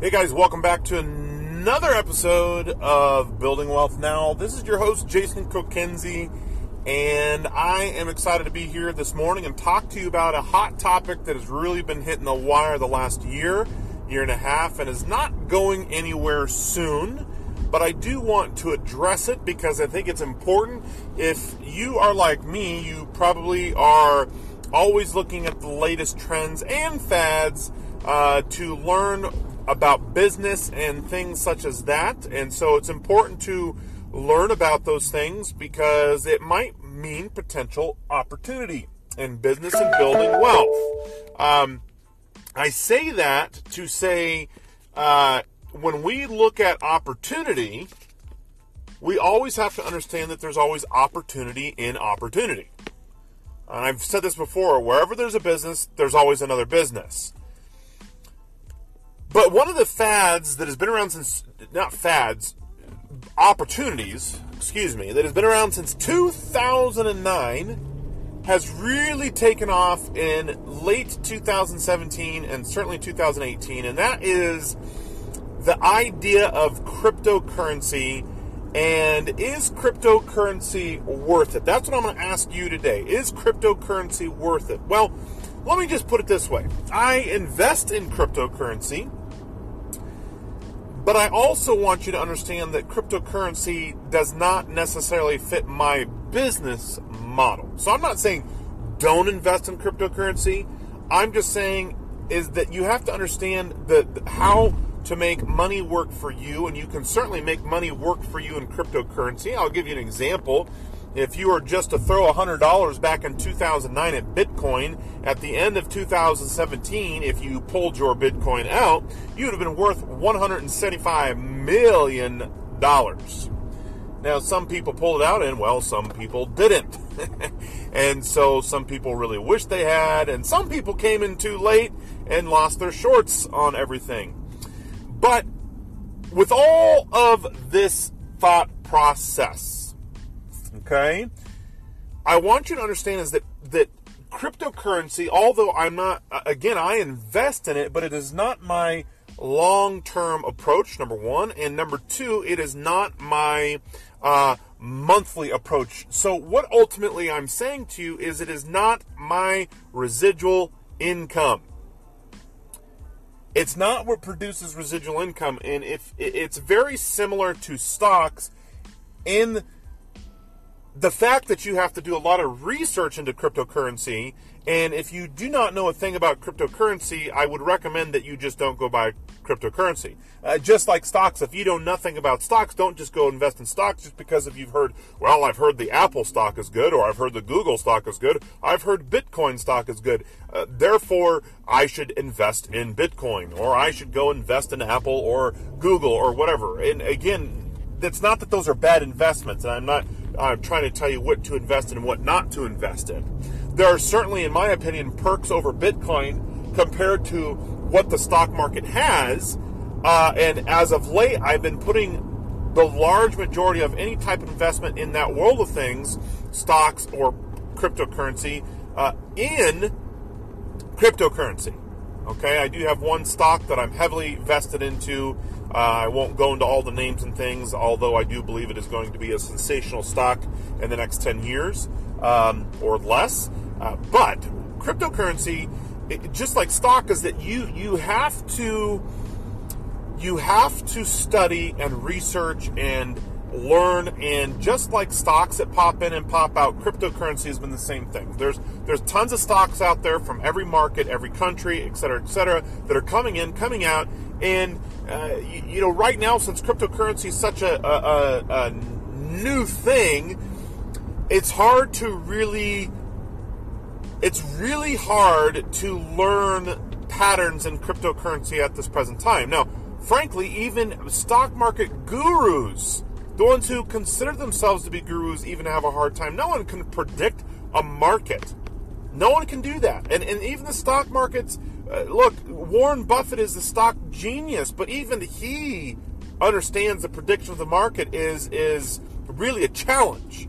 Hey guys, welcome back to another episode of Building Wealth Now. This is your host, Jason Kokenzie, and I am excited to be here this morning and talk to you about a hot topic that has really been hitting the wire the last year, year and a half, and is not going anywhere soon. But I do want to address it because I think it's important. If you are like me, you probably are always looking at the latest trends and fads uh, to learn about business and things such as that. And so it's important to learn about those things because it might mean potential opportunity in business and building wealth. Um, I say that to say uh, when we look at opportunity, we always have to understand that there's always opportunity in opportunity. And I've said this before wherever there's a business, there's always another business. But one of the fads that has been around since, not fads, opportunities, excuse me, that has been around since 2009 has really taken off in late 2017 and certainly 2018, and that is the idea of cryptocurrency and is cryptocurrency worth it? That's what I'm going to ask you today. Is cryptocurrency worth it? Well, let me just put it this way I invest in cryptocurrency but I also want you to understand that cryptocurrency does not necessarily fit my business model. So I'm not saying don't invest in cryptocurrency. I'm just saying is that you have to understand the, how to make money work for you, and you can certainly make money work for you in cryptocurrency. I'll give you an example. If you were just to throw $100 back in 2009 at Bitcoin, at the end of 2017, if you pulled your Bitcoin out, you would have been worth $175 million. Now, some people pulled it out, and well, some people didn't. and so some people really wish they had, and some people came in too late and lost their shorts on everything. But with all of this thought process, Okay? I want you to understand is that that cryptocurrency, although I'm not again, I invest in it, but it is not my long-term approach number 1, and number 2, it is not my uh, monthly approach. So what ultimately I'm saying to you is it is not my residual income. It's not what produces residual income, and if it's very similar to stocks in the fact that you have to do a lot of research into cryptocurrency, and if you do not know a thing about cryptocurrency, I would recommend that you just don't go buy cryptocurrency. Uh, just like stocks, if you know nothing about stocks, don't just go invest in stocks just because if you've heard, well, I've heard the Apple stock is good, or I've heard the Google stock is good, I've heard Bitcoin stock is good. Uh, therefore, I should invest in Bitcoin, or I should go invest in Apple or Google or whatever. And again, it's not that those are bad investments, and I'm not I'm trying to tell you what to invest in and what not to invest in. There are certainly, in my opinion, perks over Bitcoin compared to what the stock market has. Uh, and as of late, I've been putting the large majority of any type of investment in that world of things, stocks or cryptocurrency, uh, in cryptocurrency. Okay, I do have one stock that I'm heavily vested into uh, I won't go into all the names and things, although I do believe it is going to be a sensational stock in the next 10 years um, or less. Uh, but cryptocurrency, it, just like stock, is that you you have to you have to study and research and learn and just like stocks that pop in and pop out cryptocurrency has been the same thing there's there's tons of stocks out there from every market every country et cetera et cetera that are coming in coming out and uh, you, you, know, right now, since cryptocurrency is such a, a, a, a new thing, it's hard to really it's really hard to learn patterns in cryptocurrency at this present time. Now, frankly, even stock market gurus, the ones who consider themselves to be gurus, even have a hard time. No one can predict a market. No one can do that. And, and even the stock markets uh, look, Warren Buffett is the stock genius, but even he understands the prediction of the market is is really a challenge.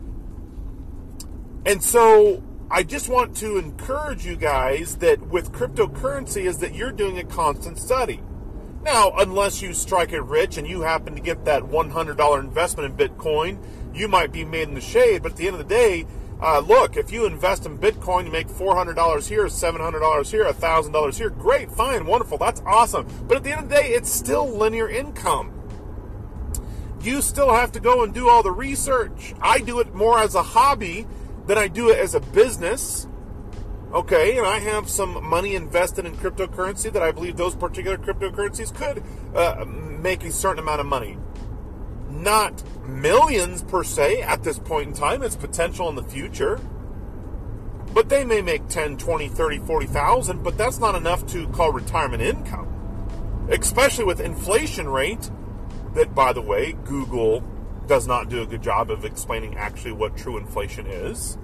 And so I just want to encourage you guys that with cryptocurrency is that you're doing a constant study. Now, unless you strike it rich and you happen to get that $100 investment in Bitcoin, you might be made in the shade. But at the end of the day, uh, look, if you invest in Bitcoin, you make $400 here, $700 here, $1,000 here. Great, fine, wonderful. That's awesome. But at the end of the day, it's still linear income. You still have to go and do all the research. I do it more as a hobby than I do it as a business. Okay, and I have some money invested in cryptocurrency that I believe those particular cryptocurrencies could uh, make a certain amount of money. Not millions per se at this point in time, it's potential in the future. But they may make 10, 20, 30, 40,000, but that's not enough to call retirement income. Especially with inflation rate that by the way, Google does not do a good job of explaining actually what true inflation is.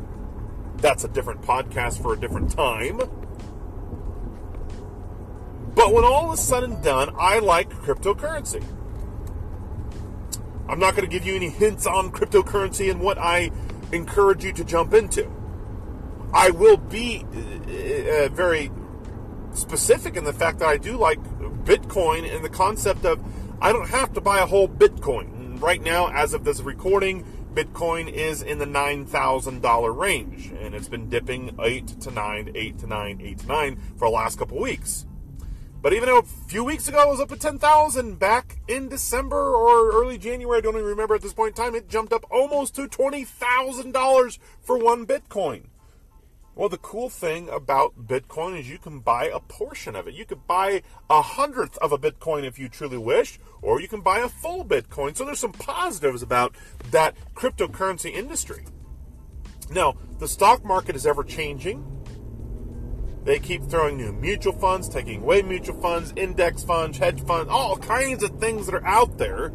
That's a different podcast for a different time. But when all is said and done, I like cryptocurrency. I'm not going to give you any hints on cryptocurrency and what I encourage you to jump into. I will be uh, uh very specific in the fact that I do like Bitcoin and the concept of I don't have to buy a whole Bitcoin. Right now, as of this recording, Bitcoin is in the $9,000 range, and it's been dipping 8 to 9, 8 to 9, 8 to 9 for the last couple weeks. But even a few weeks ago, it was up at 10,000 back in December or early January. I don't even remember at this point in time. It jumped up almost to $20,000 for one Bitcoin. Well, the cool thing about Bitcoin is you can buy a portion of it. You could buy a hundredth of a Bitcoin if you truly wish, or you can buy a full Bitcoin. So there's some positives about that cryptocurrency industry. Now, the stock market is ever changing. They keep throwing new mutual funds, taking away mutual funds, index funds, hedge funds, all kinds of things that are out there.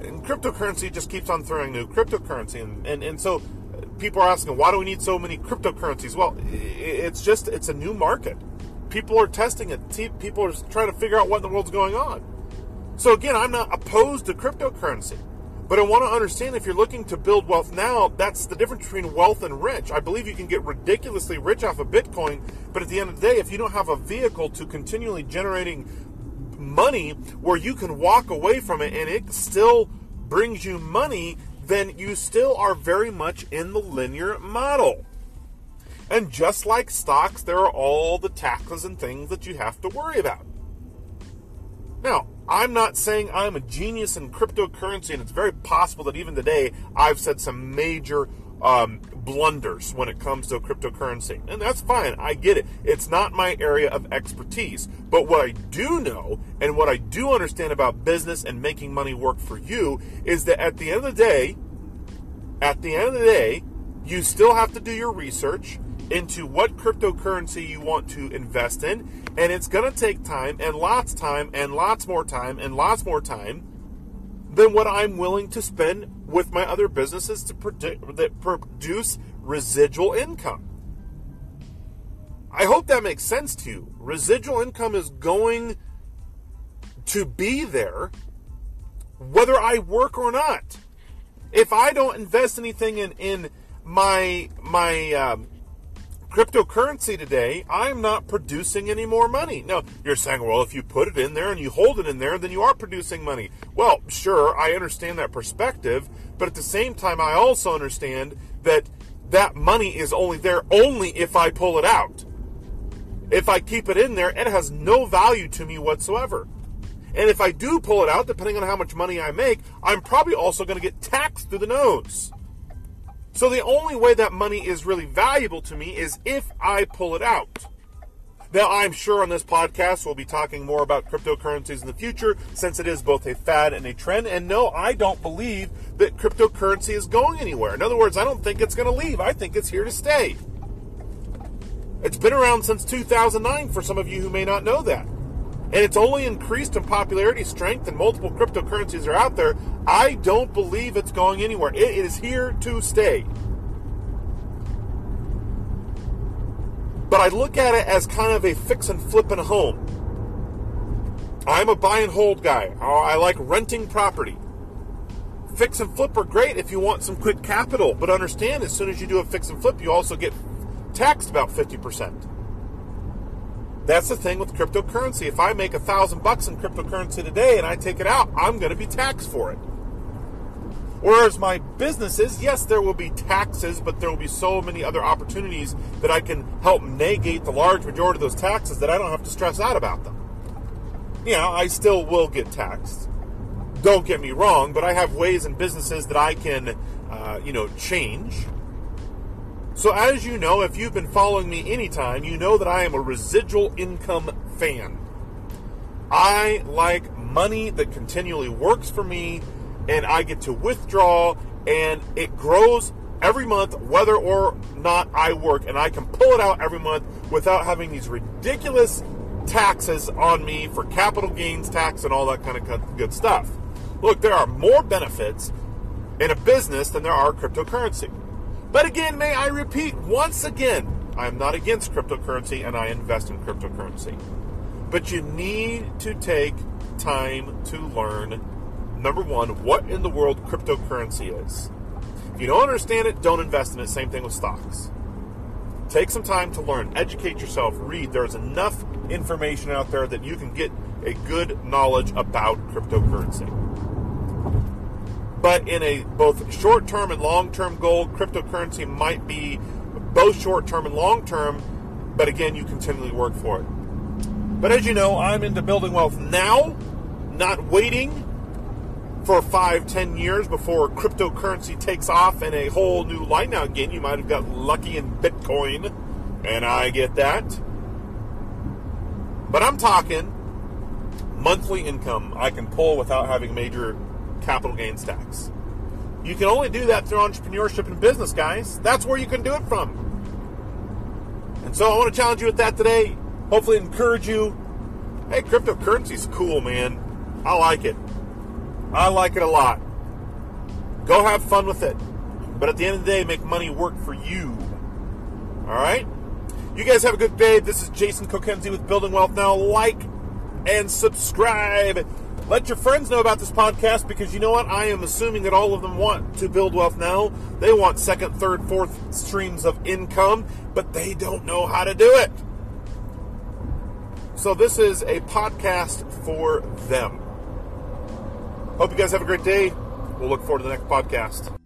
And cryptocurrency just keeps on throwing new cryptocurrency. And, and, and so people are asking, why do we need so many cryptocurrencies? Well, it's just, it's a new market. People are testing it. People are trying to figure out what in the world's going on. So again, I'm not opposed to cryptocurrency. But I want to understand if you're looking to build wealth now, that's the difference between wealth and rich. I believe you can get ridiculously rich off of Bitcoin, but at the end of the day, if you don't have a vehicle to continually generating money where you can walk away from it and it still brings you money, then you still are very much in the linear model. And just like stocks, there are all the taxes and things that you have to worry about. I'm not saying I'm a genius in cryptocurrency, and it's very possible that even today I've said some major um, blunders when it comes to cryptocurrency. And that's fine. I get it. It's not my area of expertise. But what I do know and what I do understand about business and making money work for you is that at the end of the day, at the end of the day, you still have to do your research into what cryptocurrency you want to invest in. And it's going to take time and lots of time and lots more time and lots more time than what I'm willing to spend with my other businesses to produ- that produce residual income. I hope that makes sense to you. Residual income is going to be there whether I work or not. If I don't invest anything in, in my my um, cryptocurrency today, I'm not producing any more money. Now, you're saying, well, if you put it in there and you hold it in there, then you are producing money. Well, sure, I understand that perspective, but at the same time, I also understand that that money is only there only if I pull it out. If I keep it in there, it has no value to me whatsoever. And if I do pull it out, depending on how much money I make, I'm probably also going to get taxed through the nose. So the only way that money is really valuable to me is if I pull it out. Now, I'm sure on this podcast we'll be talking more about cryptocurrencies in the future since it is both a fad and a trend. And no, I don't believe that cryptocurrency is going anywhere. In other words, I don't think it's going to leave. I think it's here to stay. It's been around since 2009 for some of you who may not know that. And it's only increased in popularity, strength, and multiple cryptocurrencies are out there. I don't believe it's going anywhere. It is here to stay. But I look at it as kind of a fix and flip in a home. I'm a buy and hold guy. I like renting property. Fix and flip are great if you want some quick capital, but understand as soon as you do a fix and flip, you also get taxed about 50%. That's the thing with cryptocurrency. If I make a thousand bucks in cryptocurrency today and I take it out, I'm going to be taxed for it. Whereas my businesses, yes, there will be taxes, but there will be so many other opportunities that I can help negate the large majority of those taxes that I don't have to stress out about them. Yeah, I still will get taxed. Don't get me wrong, but I have ways and businesses that I can, uh, you know, change. So, as you know, if you've been following me anytime, you know that I am a residual income fan. I like money that continually works for me and I get to withdraw and it grows every month whether or not I work and I can pull it out every month without having these ridiculous taxes on me for capital gains tax and all that kind of good stuff. Look, there are more benefits in a business than there are cryptocurrency. But again, may I repeat once again, I am not against cryptocurrency and I invest in cryptocurrency. But you need to take time to learn number one, what in the world cryptocurrency is. If you don't understand it, don't invest in it. Same thing with stocks. Take some time to learn, educate yourself, read. There's enough information out there that you can get a good knowledge about cryptocurrency. But in a both short term and long term goal, cryptocurrency might be both short term and long term, but again, you continually work for it. But as you know, I'm into building wealth now, not waiting for five, ten years before cryptocurrency takes off in a whole new light. Now, again, you might have got lucky in Bitcoin, and I get that. But I'm talking monthly income I can pull without having major capital gains tax. You can only do that through entrepreneurship and business, guys. That's where you can do it from. And so I want to challenge you with that today. Hopefully, encourage you. Hey, cryptocurrency's cool, man. I like it. I like it a lot. Go have fun with it. But at the end of the day, make money work for you. All right? You guys have a good day. This is Jason Kokenzie with Building Wealth Now. Like and subscribe. Let your friends know about this podcast because you know what? I am assuming that all of them want to build wealth now. They want second, third, fourth streams of income, but they don't know how to do it. So, this is a podcast for them. Hope you guys have a great day. We'll look forward to the next podcast.